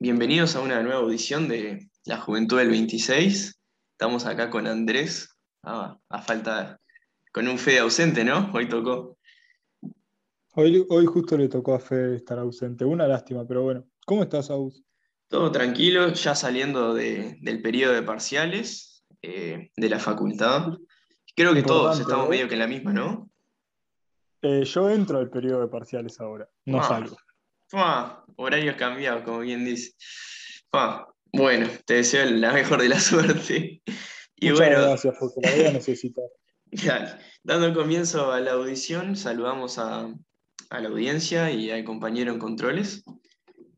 bienvenidos a una nueva audición de La Juventud del 26. Estamos acá con Andrés, ah, a falta, con un Fede ausente, ¿no? Hoy tocó. Hoy, hoy justo le tocó a Fede estar ausente, una lástima, pero bueno. ¿Cómo estás, Aus? Todo tranquilo, ya saliendo del periodo de parciales eh, de la facultad. Creo que todos estamos ¿eh? medio que en la misma, ¿no? Eh, yo entro al periodo de parciales ahora, no ah. salgo. Horarios cambiados, como bien dice. bueno, te deseo la mejor de la suerte. Y Muchas bueno, gracias, porque la voy a necesitar. Dando comienzo a la audición, saludamos a, la audiencia y al compañero en controles.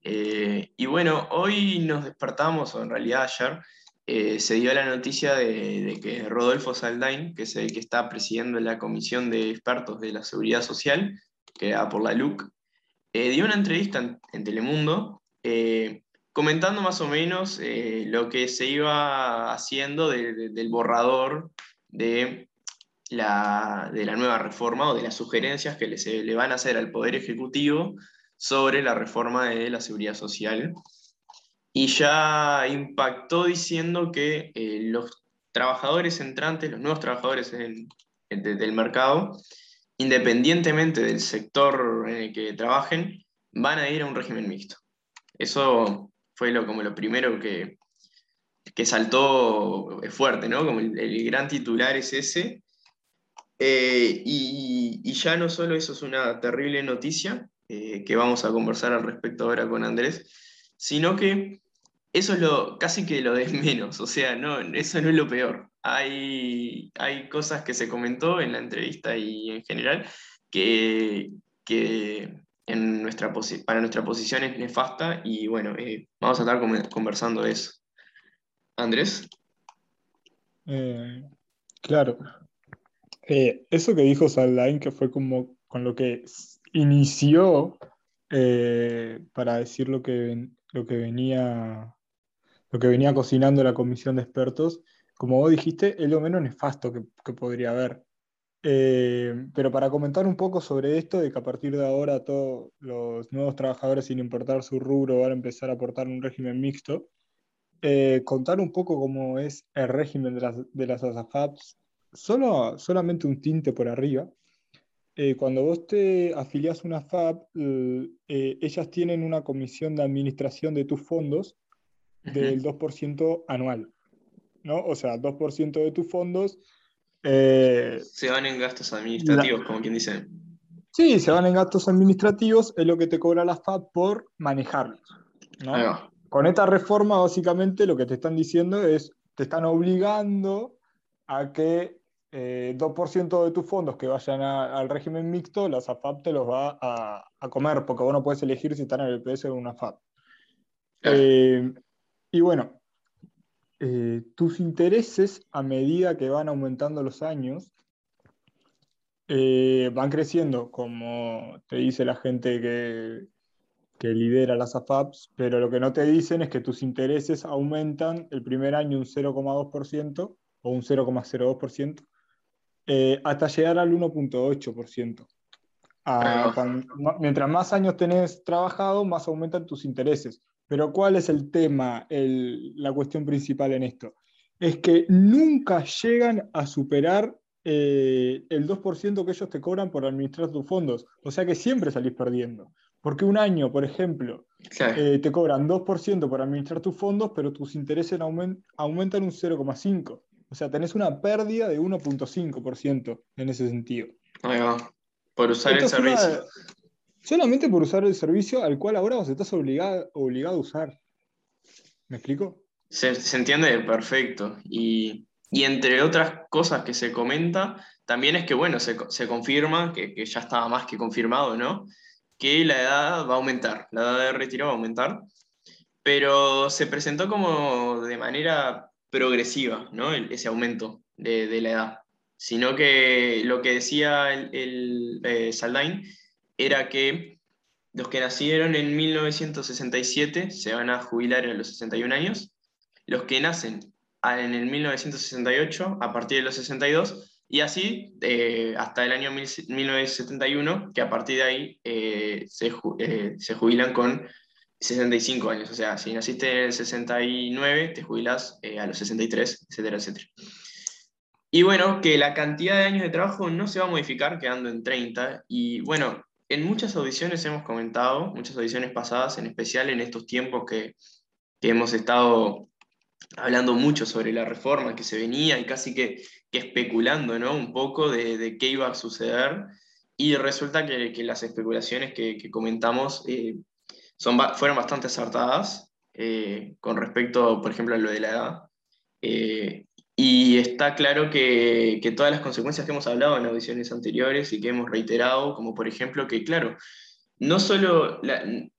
Eh, y bueno, hoy nos despertamos, o en realidad ayer, eh, se dio la noticia de, que Rodolfo Saldain, que es el que está presidiendo la Comisión de Expertos de la Seguridad Social, que da por la LUC, eh, dio una entrevista en, Telemundo eh, comentando más o menos lo que se iba haciendo del borrador de la, de la, nueva reforma o de las sugerencias que le, se, le van a hacer al Poder Ejecutivo sobre la reforma de la seguridad social. Y ya impactó diciendo que eh, los trabajadores entrantes, los nuevos trabajadores del mercado, independientemente del sector en el que trabajen, van a ir a un régimen mixto. Eso fue lo, como lo primero que, que saltó fuerte, ¿no? Como el, gran titular es ese. Eh, y, ya no solo eso es una terrible noticia, eh, que vamos a conversar al respecto ahora con Andrés, sino que eso es lo, casi que lo de menos, o sea, no, eso no es lo peor. Hay, hay cosas que se comentó en la entrevista y en general que, en nuestra para nuestra posición es nefasta y bueno, eh, vamos a estar conversando eso. Andrés. Eh, claro. Eh, eso que dijo Saldain, que fue como con lo que inició para decir lo que lo que venía, lo que venía cocinando la comisión de expertos, como vos dijiste, es lo menos nefasto que, podría haber. Eh, pero para comentar un poco sobre esto, de que a partir de ahora todos los nuevos trabajadores, sin importar su rubro, van a empezar a aportar un régimen mixto, eh, contar un poco cómo es el régimen de las, de las ASAFAPs, solo, solamente un tinte por arriba. Eh, cuando vos te afiliás a una FAB, eh, ellas tienen una comisión de administración de tus fondos del 2% anual. ¿No? O sea, 2% de tus fondos. Eh, se van en gastos administrativos, como quien dice. Sí, se van en gastos administrativos, es lo que te cobra la FAB por manejarlos. ¿no? Con esta reforma, básicamente, lo que te están diciendo es, te están obligando a que 2% eh, de tus fondos que vayan al régimen mixto, la SAFAP te los va a, comer, porque vos no puedes elegir si están en el PS o en una FAP. Eh, y bueno, eh, tus intereses a medida que van aumentando los años, van creciendo, como te dice la gente que, que lidera las AFAPs, pero lo que no te dicen es que tus intereses aumentan el primer año un 0,2% o un 0,02%, eh, hasta llegar al 1.8%. Ah, mientras más años tenés trabajado, más aumentan tus intereses. Pero ¿cuál es el tema, la cuestión principal en esto? Es que nunca llegan a superar eh, el 2% que ellos te cobran por administrar tus fondos. O sea que siempre salís perdiendo. Porque un año, por ejemplo, eh, te cobran 2% por administrar tus fondos, pero tus intereses aumentan un 0,5%. O sea, tenés una pérdida de 1.5% en ese sentido. Ahí va. Por usar el servicio. Solamente por usar el servicio al cual ahora vos estás obligado, obligado a usar. ¿Me explico? Se, entiende perfecto. Y, entre otras cosas que se comenta, también es que, bueno, se, confirma, que, que, ya estaba más que confirmado, ¿no? Que la edad va a aumentar, la edad de retiro va a aumentar. Pero se presentó como de manera progresiva, ¿no? ese aumento de, la edad, sino que lo que decía el, eh, Saldain era que los que nacieron en 1967 se van a jubilar a los 61 años, los que nacen en el 1968 a partir de los 62 y así eh, hasta el año 1971, que a partir de ahí eh, se, se, jubilan con 65 años, o sea, si naciste en el 69, te jubilás eh, a los 63, etcétera, etcétera. Y bueno, que la cantidad de años de trabajo no se va a modificar quedando en 30. Y bueno, en muchas audiciones hemos comentado, muchas audiciones pasadas, en especial en estos tiempos que, hemos estado hablando mucho sobre la reforma que se venía y casi que, especulando ¿no? un poco de, qué iba a suceder. Y resulta que, las especulaciones que, comentamos eh, fueron bastante acertadas eh, con respecto, por ejemplo, a lo de la edad. Eh, está claro que, todas las consecuencias que hemos hablado en audiciones anteriores y que hemos reiterado, como por ejemplo que, claro, no solo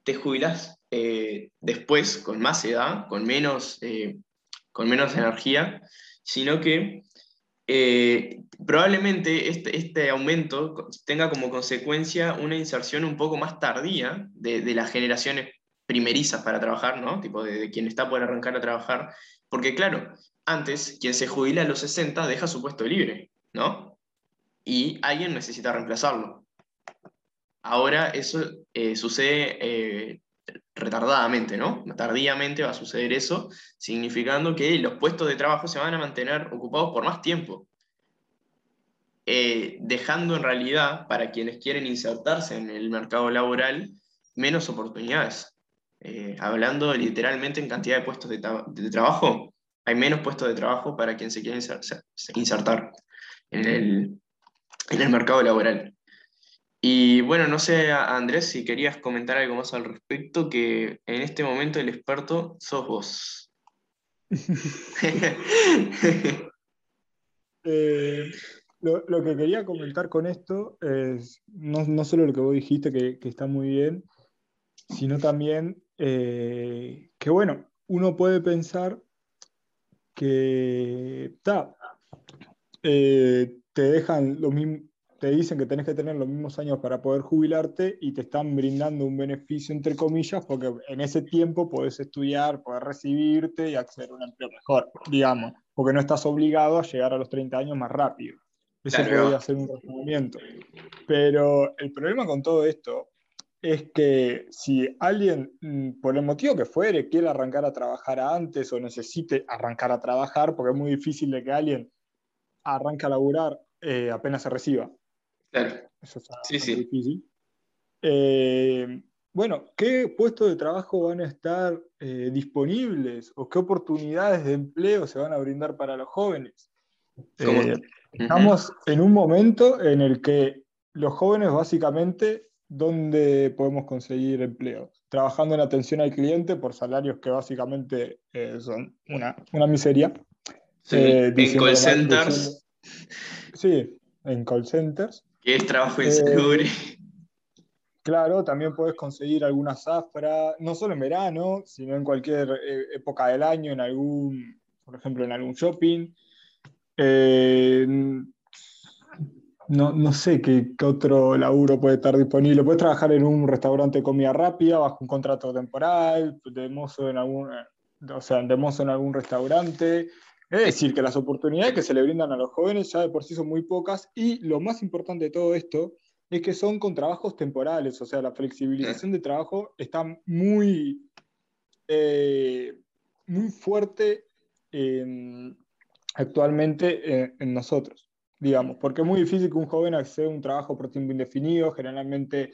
te jubilás eh, después con más edad, con menos, eh, con menos energía, sino que eh, probablemente este, este, aumento tenga como consecuencia una inserción un poco más tardía de, las generaciones primerizas para trabajar, ¿no? Tipo de, quien está por arrancar a trabajar, porque claro, antes quien se jubila a los 60 deja su puesto libre, ¿no? Y alguien necesita reemplazarlo. Ahora eso eh, sucede eh, retardadamente, ¿no? Tardíamente va a suceder eso, significando que los puestos de trabajo se van a mantener ocupados por más tiempo, eh, dejando en realidad para quienes quieren insertarse en el mercado laboral menos oportunidades. Eh, hablando literalmente en cantidad de puestos de, trabajo, hay menos puestos de trabajo para quien se quiere insertar en el, en el mercado laboral. Y bueno, no sé, Andrés, si querías comentar algo más al respecto, que en este momento el experto sos vos. eh, lo, lo, que quería comentar con esto es no, no solo lo que vos dijiste, que, que está muy bien, sino también eh, que, bueno, uno puede pensar que ta, eh, te dejan los mismos te dicen que tenés que tener los mismos años para poder jubilarte y te están brindando un beneficio, entre comillas, porque en ese tiempo podés estudiar, podés recibirte y acceder a un empleo mejor, digamos, porque no estás obligado a llegar a los 30 años más rápido. Eso claro. podría ser un razonamiento. Pero el problema con todo esto es que si alguien, mm, por el motivo que fuere, quiere arrancar a trabajar antes o necesite arrancar a trabajar, porque es muy difícil de que alguien arranque a laburar eh, apenas se reciba. Claro. Eso está sí, sí. difícil. Eh, bueno, ¿qué puestos de trabajo van a estar eh, disponibles o qué oportunidades de empleo se van a brindar para los jóvenes? Eh, estamos en un momento en el que los jóvenes básicamente, ¿dónde podemos conseguir empleo? Trabajando en atención al cliente por salarios que básicamente eh, son una, una miseria. Sí, en call centers. Sí, en call centers. Que es trabajo inseguro. Eh, claro, también puedes conseguir alguna zafra, no solo en verano, sino en cualquier eh, época del año, en algún, por ejemplo, en algún shopping. Eh, no, no, sé qué, otro laburo puede estar disponible. Puedes trabajar en un restaurante de comida rápida bajo un contrato temporal, de mozo en algún, o sea, de mozo en algún restaurante. Es decir, que las oportunidades que se le brindan a los jóvenes ya de por sí son muy pocas y lo más importante de todo esto es que son con trabajos temporales, o sea, la flexibilización de trabajo está muy, eh, muy fuerte eh, actualmente en, en, nosotros, digamos, porque es muy difícil que un joven acceda a un trabajo por tiempo indefinido, generalmente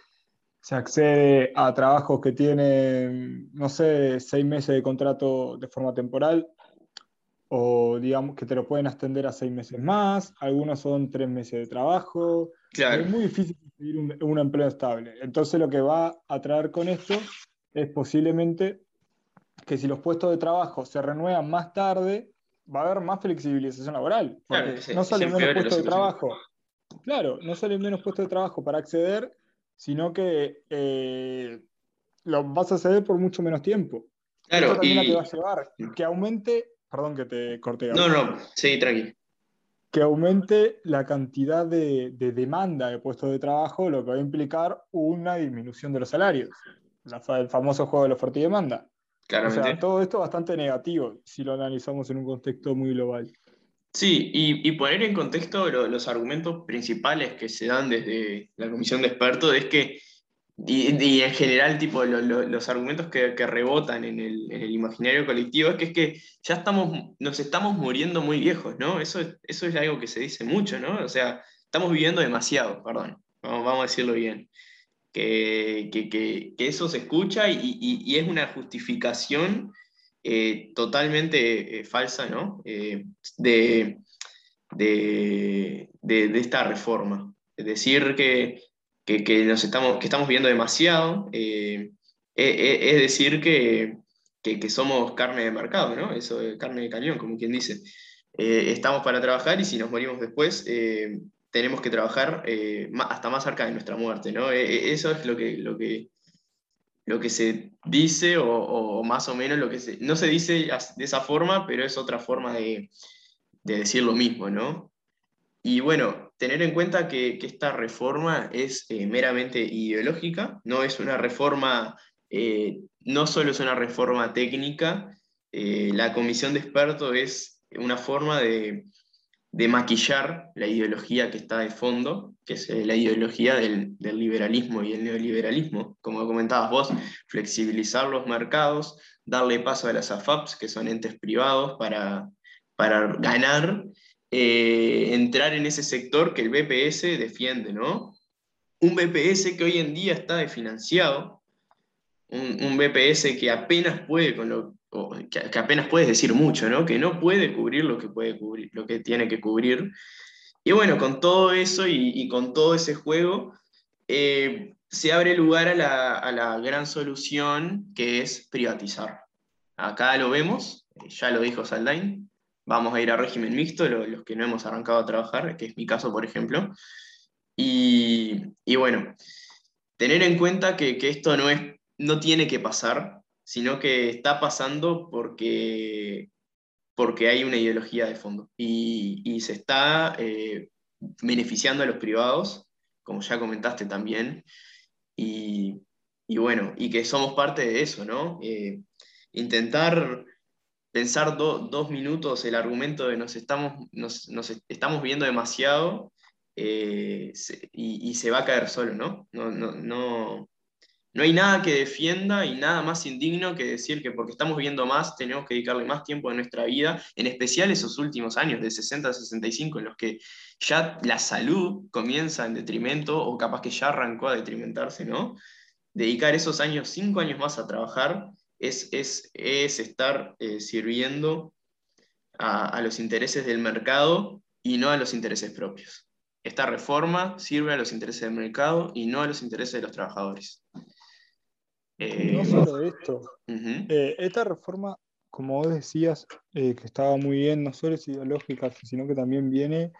se accede a trabajos que tienen, no sé, seis meses de contrato de forma temporal, o digamos que te lo pueden extender a seis meses más, algunos son tres meses de trabajo. Claro. Es muy difícil conseguir un, un, empleo estable. Entonces lo que va a traer con esto es posiblemente que si los puestos de trabajo se renuevan más tarde, va a haber más flexibilización laboral. Porque claro, sí, no salen menos puestos de trabajo. Claro, no salen menos puestos de trabajo para acceder, sino que eh, lo vas a acceder por mucho menos tiempo. Claro, Esto también y... te va a llevar que aumente Perdón que te corté. No, no, sí, tranqui. Que aumente la cantidad de, de, demanda de puestos de trabajo, lo que va a implicar una disminución de los salarios. La, el famoso juego de la oferta y demanda. Claramente. O sea, todo esto bastante negativo si lo analizamos en un contexto muy global. Sí, y, y poner en contexto lo, los argumentos principales que se dan desde la comisión de expertos es que y, en general, tipo, los argumentos que, rebotan en el, imaginario colectivo es que es que ya estamos, nos estamos muriendo muy viejos, ¿no? Eso, eso es algo que se dice mucho, ¿no? O sea, estamos viviendo demasiado, perdón, vamos, a decirlo bien. Que, eso se escucha y, es una justificación eh, totalmente eh, falsa, ¿no? Eh, de, de, de esta reforma. Es decir, que que, nos estamos, que estamos viendo demasiado, eh, eh, eh, es decir, que, que, somos carne de mercado, ¿no? Eso de carne de cañón, como quien dice. estamos para trabajar y si nos morimos después, tenemos que trabajar hasta más cerca de nuestra muerte, ¿no? eso es lo que, lo que, lo que se dice, o, más o menos lo que se... No se dice de esa forma, pero es otra forma de, de decir lo mismo, ¿no? Y bueno, tener en cuenta que, esta reforma es eh, meramente ideológica, no es una reforma, eh, no solo es una reforma técnica, eh, la comisión de expertos es una forma de, maquillar la ideología que está de fondo, que es la ideología del, liberalismo y el neoliberalismo. Como comentabas vos, flexibilizar los mercados, darle paso a las AFAPs, que son entes privados, para, para ganar eh, entrar en ese sector que el BPS defiende, ¿no? Un BPS que hoy en día está desfinanciado, un, BPS que apenas puede con lo, que, apenas puedes decir mucho, ¿no? Que no puede cubrir lo que puede cubrir, lo que tiene que cubrir. Y bueno, con todo eso y, con todo ese juego, eh, se abre lugar a la, gran solución que es privatizar. Acá lo vemos, ya lo dijo Saldain, vamos a ir a régimen mixto, los que no hemos arrancado a trabajar, que es mi caso, por ejemplo. Y, bueno, tener en cuenta que, esto no, es, no tiene que pasar, sino que está pasando porque, porque hay una ideología de fondo y, se está eh, beneficiando a los privados, como ya comentaste también, y, bueno, y que somos parte de eso, ¿no? Eh, intentar pensar dos minutos el argumento de nos estamos, nos, estamos viendo demasiado eh, y, se va a caer solo. No, no, no, no hay nada que defienda y nada más indigno que decir que porque estamos viendo más tenemos que dedicarle más tiempo de nuestra vida, en especial esos últimos años de 60 a 65 en los que ya la salud comienza en detrimento o capaz que ya arrancó a detrimentarse, ¿no? Dedicar esos años, cinco años más a trabajar es, estar eh, sirviendo a, los intereses del mercado y no a los intereses propios. Esta reforma sirve a los intereses del mercado y no a los intereses de los trabajadores. Eh, no solo esto. Eh, esta reforma, como vos decías, que estaba muy bien, no solo es ideológica, sino que también viene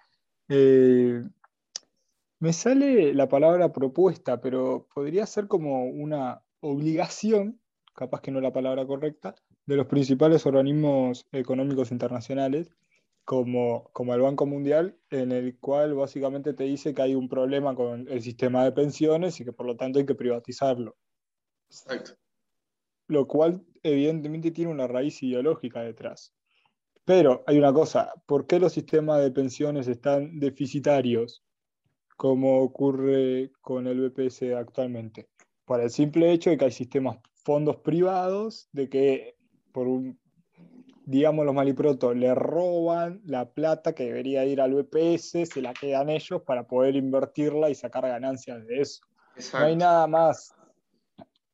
me sale la palabra propuesta, pero podría ser como una obligación capaz que no la palabra correcta, de los principales organismos económicos internacionales, como, como el Banco Mundial, en el cual básicamente te dice que hay un problema con el sistema de pensiones y que por lo tanto hay que privatizarlo. Exacto. Lo cual evidentemente tiene una raíz ideológica detrás. Pero hay una cosa, ¿por qué los sistemas de pensiones están deficitarios como ocurre con el BPS actualmente? Por el simple hecho de que hay sistemas fondos privados de que por un, digamos los maliprotos, le roban la plata que debería ir al BPS, se la quedan ellos para poder invertirla y sacar ganancias de eso. No hay nada más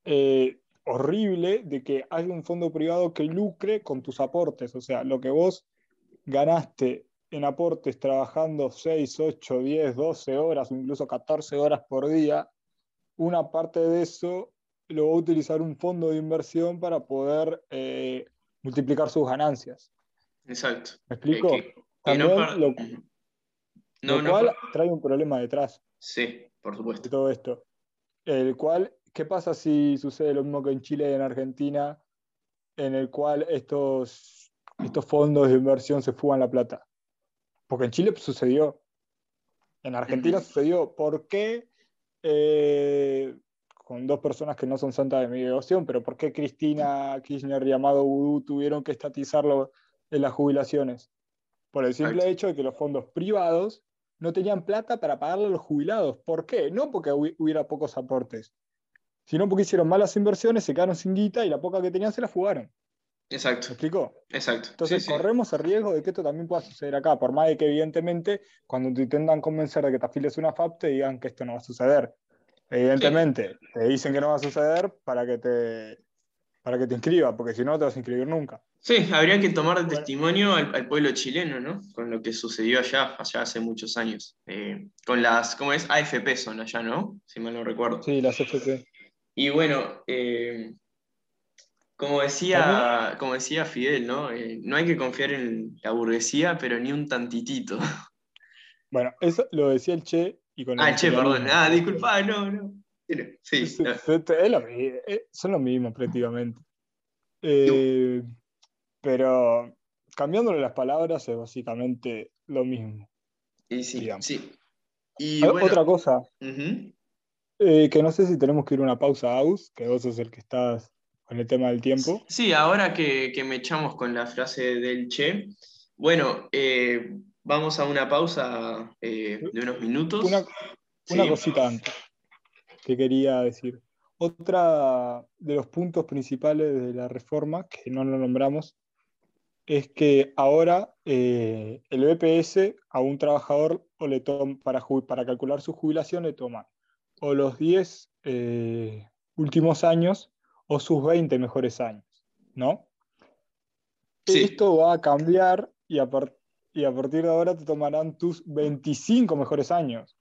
eh, horrible de que haya un fondo privado que lucre con tus aportes. O sea, lo que vos ganaste en aportes trabajando 6, 8, 10, 12 horas incluso 14 horas por día, una parte de eso lo va a utilizar un fondo de inversión para poder eh, multiplicar sus ganancias. Exacto. ¿Me explico? lo, cual trae un problema detrás. Sí, por supuesto. De todo esto. El cual, ¿qué pasa si sucede lo mismo que en Chile y en Argentina, en el cual estos, estos fondos de inversión se fugan la plata? Porque en Chile sucedió. En Argentina sucedió. ¿Por qué? Eh, con dos personas que no son santas de mi devoción, pero ¿por qué Cristina Kirchner y Amado Vudú tuvieron que estatizarlo en las jubilaciones? Por el simple hecho de que los fondos privados no tenían plata para pagarle a los jubilados. ¿Por qué? No porque hubiera pocos aportes, sino porque hicieron malas inversiones, se quedaron sin guita y la poca que tenían se la fugaron. Exacto. ¿Me explicó? Exacto. Entonces corremos el riesgo de que esto también pueda suceder acá, por más de que evidentemente cuando te intentan convencer de que te afiles una FAP te digan que esto no va a suceder. Evidentemente, te dicen que no va a suceder para que te, para que te inscribas, porque si no, te vas a inscribir nunca. Sí, habría que tomar de testimonio al, pueblo chileno, ¿no? Con lo que sucedió allá, allá hace muchos años. Eh, con las, ¿cómo es? AFP son allá, ¿no? Si mal no recuerdo. Sí, las AFP. Y bueno, eh, como, decía, como decía Fidel, ¿no? Eh, no hay que confiar en la burguesía, pero ni un tantitito. Bueno, eso lo decía el Che. Y con ah, Che, perdón. Ah, disculpa, no, no. Sí, son lo mismo prácticamente. Eh, pero cambiándole las palabras es básicamente lo mismo. Y sí, sí. Y Otra cosa, eh, que no sé si tenemos que ir a una pausa, Aus, que vos sos el que estás con el tema del tiempo. Sí, ahora que, me echamos con la frase del Che, bueno, eh, vamos a una pausa de unos minutos. Una, una cosita antes que quería decir. Otra de los puntos principales de la reforma, que no lo nombramos, es que ahora eh, el BPS a un trabajador o le para, para calcular su jubilación le toma o los 10 eh, últimos años o sus 20 mejores años, ¿no? Esto va a cambiar y a, y a partir de ahora te tomarán tus 25 mejores años.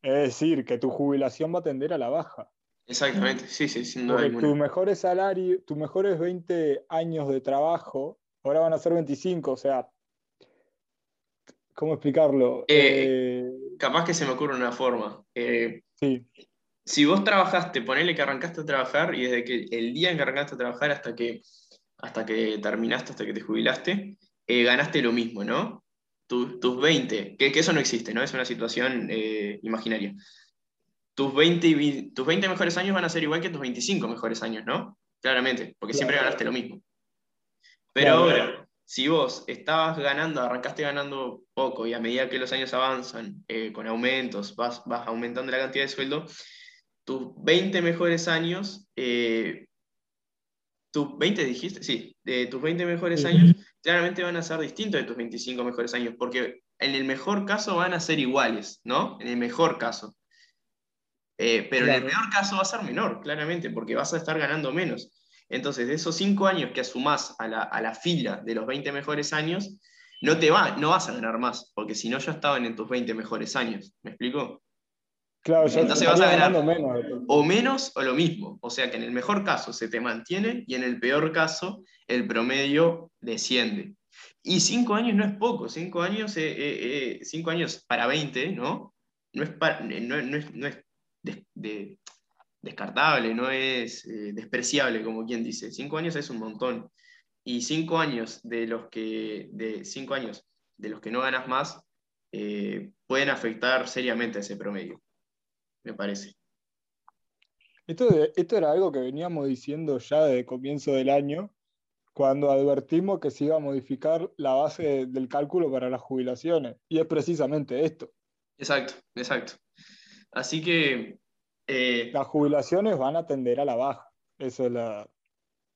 Es decir, que tu jubilación va a tender a la baja. Exactamente, sí, sí, sin duda. Porque tus mejores salarios, tus mejores 20 años de trabajo, ahora van a ser 25, o sea, ¿cómo explicarlo? Eh, eh, capaz que se me ocurre una forma. Eh, sí. Si vos trabajaste, ponele que arrancaste a trabajar y desde que el día en que arrancaste a trabajar hasta que, hasta que terminaste, hasta que te jubilaste, ganaste lo mismo, ¿no? tus 20, que, eso no existe, ¿no? Es una situación eh, imaginaria. Tus 20, tus 20 mejores años van a ser igual que tus 25 mejores años, ¿no? Claramente, porque siempre ganaste lo mismo. Pero ahora, si vos estabas ganando, arrancaste ganando poco y a medida que los años avanzan, eh, con aumentos, vas, vas aumentando la cantidad de sueldo, tus 20 mejores años, eh, tus 20 dijiste, sí, de tus 20 mejores años claramente van a ser distintos de tus 25 mejores años, porque en el mejor caso van a ser iguales, ¿no? En el mejor caso. Eh, pero en el peor caso va a ser menor, claramente, porque vas a estar ganando menos. Entonces, de esos 5 años que asumás a la, fila de los 20 mejores años, no, te va, no vas a ganar más, porque si no ya estaban en tus 20 mejores años. ¿Me explico? Claro, Entonces vas a ganar menos. o menos o lo mismo. O sea que en el mejor caso se te mantiene y en el peor caso el promedio desciende. Y cinco años no es poco, cinco años, eh, eh, eh, cinco años para 20, ¿no? No es, no, es, descartable, no es despreciable, como quien dice. Cinco años es un montón. Y cinco años de los que, de cinco años de los que no ganas más pueden afectar seriamente a ese promedio me parece. Esto, esto era algo que veníamos diciendo ya desde comienzo del año, cuando advertimos que se iba a modificar la base del cálculo para las jubilaciones. Y es precisamente esto. Exacto, exacto. Así que... Eh, las jubilaciones van a tender a la baja. Eso es la,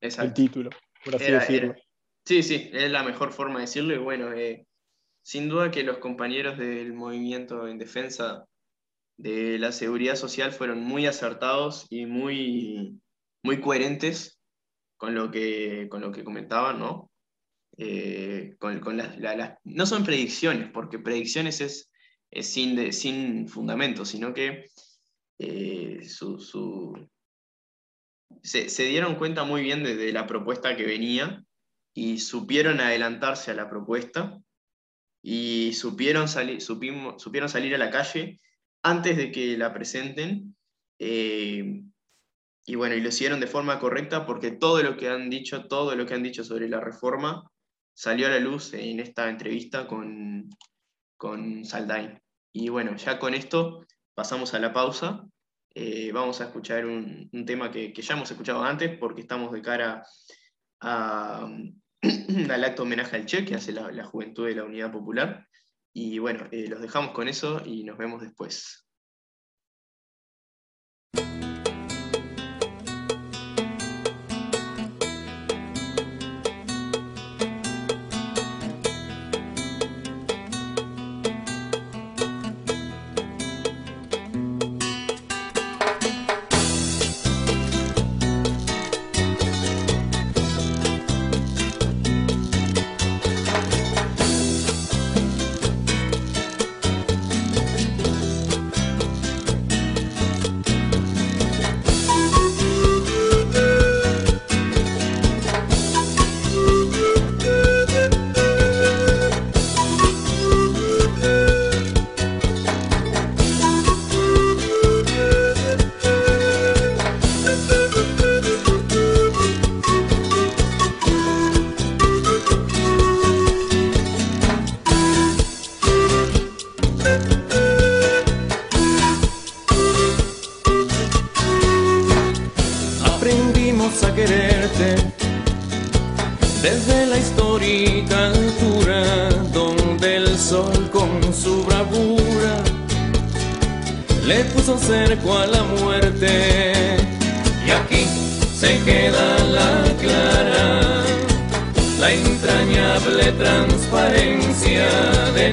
el título, por así decirlo. Sí, sí, es la mejor forma de decirlo. Y bueno, eh, sin duda que los compañeros del movimiento en defensa de la seguridad social fueron muy acertados y muy, muy coherentes con lo que, con lo que comentaban, ¿no? Eh, con, no son predicciones, porque predicciones es, sin, sin fundamento, sino que eh, se, dieron cuenta muy bien de, la propuesta que venía y supieron adelantarse a la propuesta y supieron, salir supieron salir a la calle antes de que la presenten. Eh, y bueno, y lo hicieron de forma correcta porque todo lo que han dicho, todo lo que han dicho sobre la reforma salió a la luz en esta entrevista con, con Saldain. Y bueno, ya con esto pasamos a la pausa. Eh, vamos a escuchar un, tema que, ya hemos escuchado antes porque estamos de cara al acto homenaje al Che que hace la, la Juventud de la Unidad Popular. Y bueno, eh, los dejamos con eso y nos vemos después.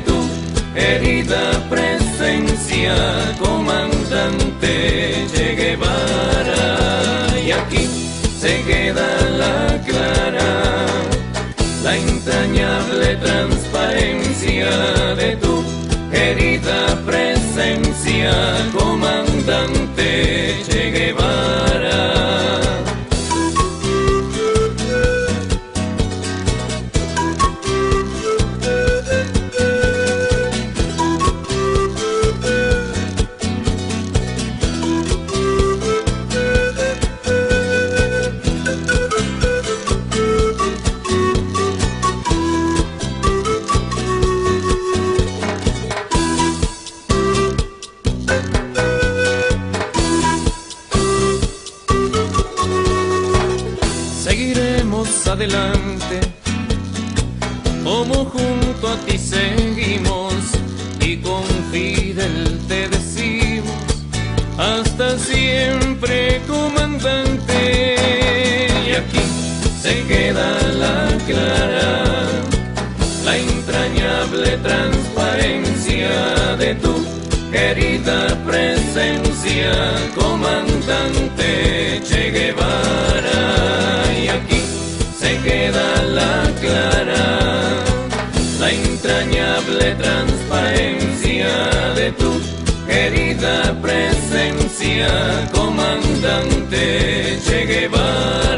Tu herida presencia comandante Che Guevara. Y aquí se queda la clara, la entrañable transparencia de tu querida presencia, comandante adelante, como junto a ti seguimos y con Fidel te decimos, hasta siempre comandante. Y aquí se queda la clara, la entrañable transparencia de tu querida presencia, comandante Che Guevara. Queda la clara, la entrañable transparencia de tu querida presencia, comandante Che Guevara.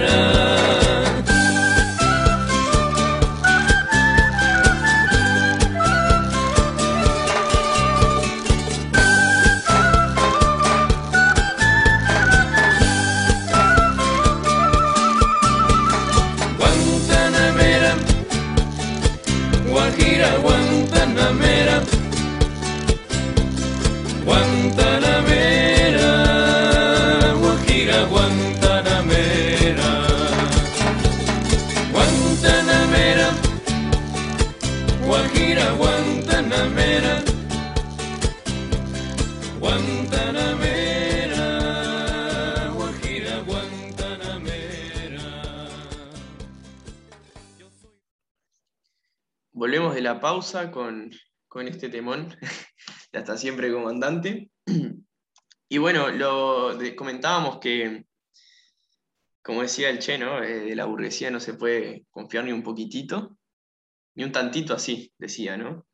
Con, con este temón, de hasta siempre comandante. Y bueno, lo comentábamos que, como decía el Che, ¿no? Eh, de la burguesía no se puede confiar ni un poquitito, ni un tantito así, decía, ¿no?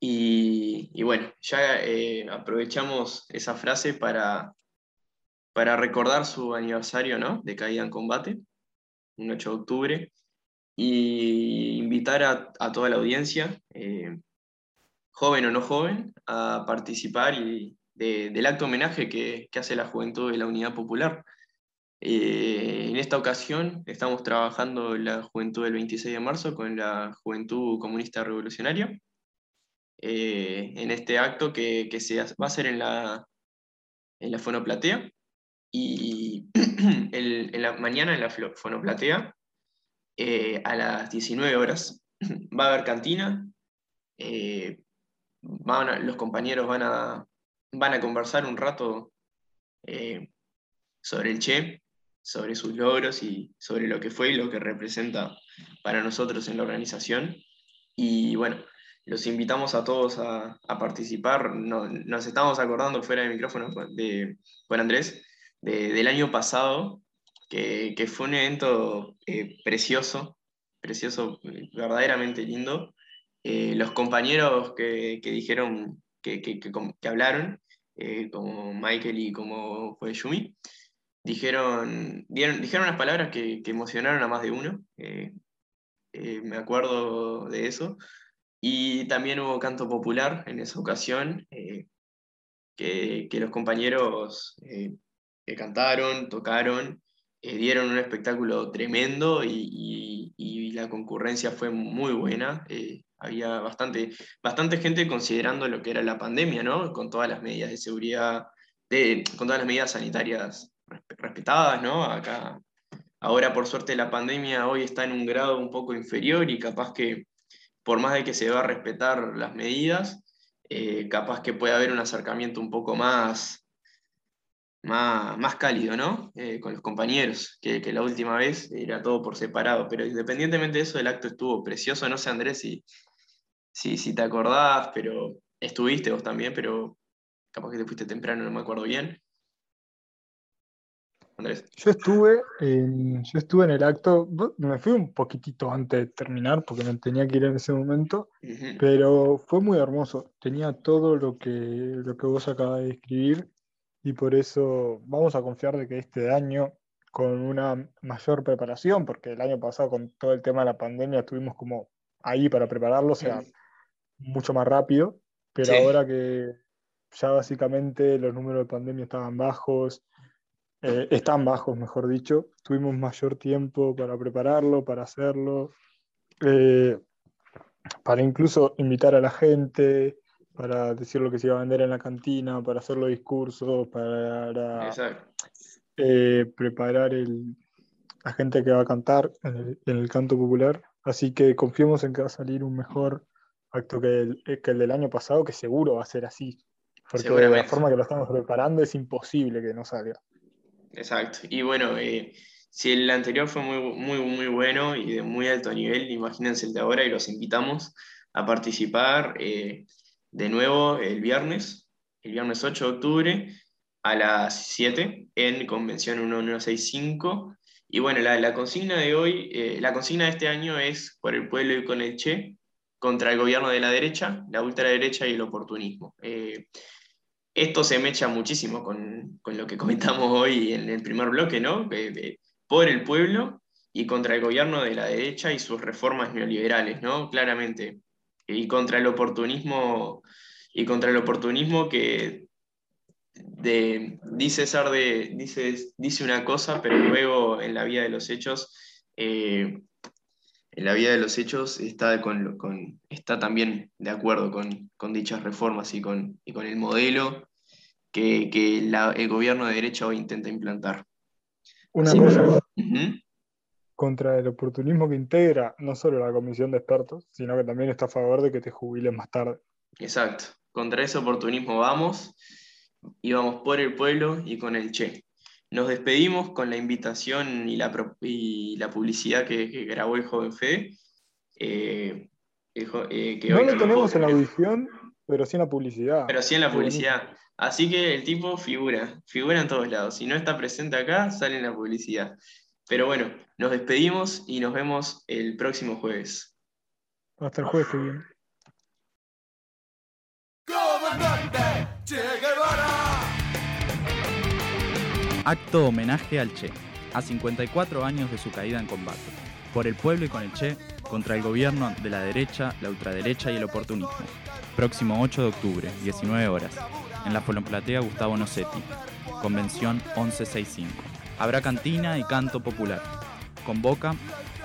Y, y bueno, ya eh, aprovechamos esa frase para, para recordar su aniversario, ¿no? De caída en combate, un 8 de octubre, y invitar a, toda la audiencia, eh, joven o no joven, a participar y de- del acto homenaje que, hace la Juventud de la Unidad Popular. Eh, en esta ocasión estamos trabajando la Juventud del 26 de marzo con la Juventud Comunista Revolucionaria. eh, en este acto que, se va a ser en la, en la Fonoplatea. Y el- en la mañana en la Fonoplatea eh, a las 19 horas. Va a haber cantina, eh, van a- los compañeros van a, van a conversar un rato eh, sobre el Che, sobre sus logros y sobre lo que fue y lo que representa para nosotros en la organización. Y bueno, los invitamos a todos a, participar. No- nos estamos acordando fuera de micrófono de, con Andrés de- del año pasado, que, que fue un evento eh, precioso, precioso, eh, verdaderamente lindo. Eh, los compañeros que, que dijeron, que, que- hablaron, eh, como Michael y como fue Yumi, dijeron, dieron, dijeron unas palabras que, que emocionaron a más de uno. eh, eh, me acuerdo de eso. Y también hubo canto popular en esa ocasión, eh, que, que los compañeros eh, que cantaron, tocaron, eh, dieron un espectáculo tremendo y, la concurrencia fue muy buena. eh, había bastante, bastante gente considerando lo que era la pandemia, ¿no? Con todas las medidas de seguridad, de- con todas las medidas sanitarias resp- respetadas, ¿no? Acá Ahora, por suerte, la pandemia hoy está en un grado un poco inferior y capaz que, por más de que se va a respetar las medidas, eh, capaz que puede haber un acercamiento un poco más, más, más cálido, ¿no? Eh, con los compañeros, que, que la última vez era todo por separado. Pero independientemente de eso, el acto estuvo precioso. No sé, Andrés, si, si, si te acordás, pero estuviste vos también, pero capaz que te fuiste temprano, no me acuerdo bien. Andrés. Yo estuve en, yo estuve en el acto, me fui un poquitito antes de terminar porque me tenía que ir en ese momento, Ujú. pero fue muy hermoso. Tenía todo lo que, lo que vos acabas de describir y por eso vamos a confiar de que este año, con una mayor preparación, porque el año pasado con todo el tema de la pandemia estuvimos como ahí para prepararlo, o sea, mucho más rápido, pero Sí. ahora que ya básicamente los números de pandemia estaban bajos, eh, están bajos, mejor dicho, tuvimos mayor tiempo para prepararlo, para hacerlo, eh, para incluso invitar a la gente, para decir lo que se iba a vender en la cantina, para hacer los discursos, para eh, preparar el, la gente que va a cantar en el, en el canto popular. Así que confiemos en que va a salir un mejor acto que el, que el del año pasado, que seguro va a ser así. Porque de la forma que lo estamos preparando es imposible que no salga. Exacto. Y bueno, eh, si el anterior fue muy, muy, muy bueno y de muy alto nivel, imagínense el de ahora y los invitamos a participar eh, de nuevo el viernes, el viernes 8 de octubre a las 7 en Convención 1165. Y bueno, la, consigna de hoy, eh, la consigna de este año es por el pueblo y con el Che, contra el gobierno de la derecha, la ultraderecha y el oportunismo. Eh, esto se mecha muchísimo con, con lo que comentamos hoy en el primer bloque, ¿no? De- por el pueblo y contra el gobierno de la derecha y sus reformas neoliberales, ¿no? Claramente. Y contra el oportunismo, y contra el oportunismo que de, dice ser de, dice, dice una cosa, pero luego en la vida de los hechos, eh, en la vida de los hechos está, con, con- está también de acuerdo con, con dichas reformas y con, y con el modelo que, que la- el gobierno de derecha hoy intenta implantar. Una cosa contra el oportunismo que integra no solo la comisión de expertos, sino que también está a favor de que te jubiles más tarde. Exacto. Contra ese oportunismo vamos y vamos por el pueblo y con el Che. Nos despedimos con la invitación y la, y la publicidad que, que grabó el joven Fede. eh, el jo- eh, que No hoy lo lo tenemos en la audición, pero sí en la publicidad. Pero sí en la publicidad. Así que el tipo figura, figura en todos lados. Si no está presente acá, sale en la publicidad. Pero bueno, nos despedimos y nos vemos el próximo jueves. Hasta el jueves que viene. Comandante Che Guevara. Acto homenaje al Che, a 54 años de su caída en combate. Por el pueblo y con el Che, contra el gobierno de la derecha, la ultraderecha y el oportunismo. Próximo 8 de octubre, 19 horas, en la Folomplatea Gustavo Nocetti. Convención 1165. Habrá cantina y canto popular. Convoca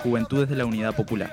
Juventudes de la Unidad Popular.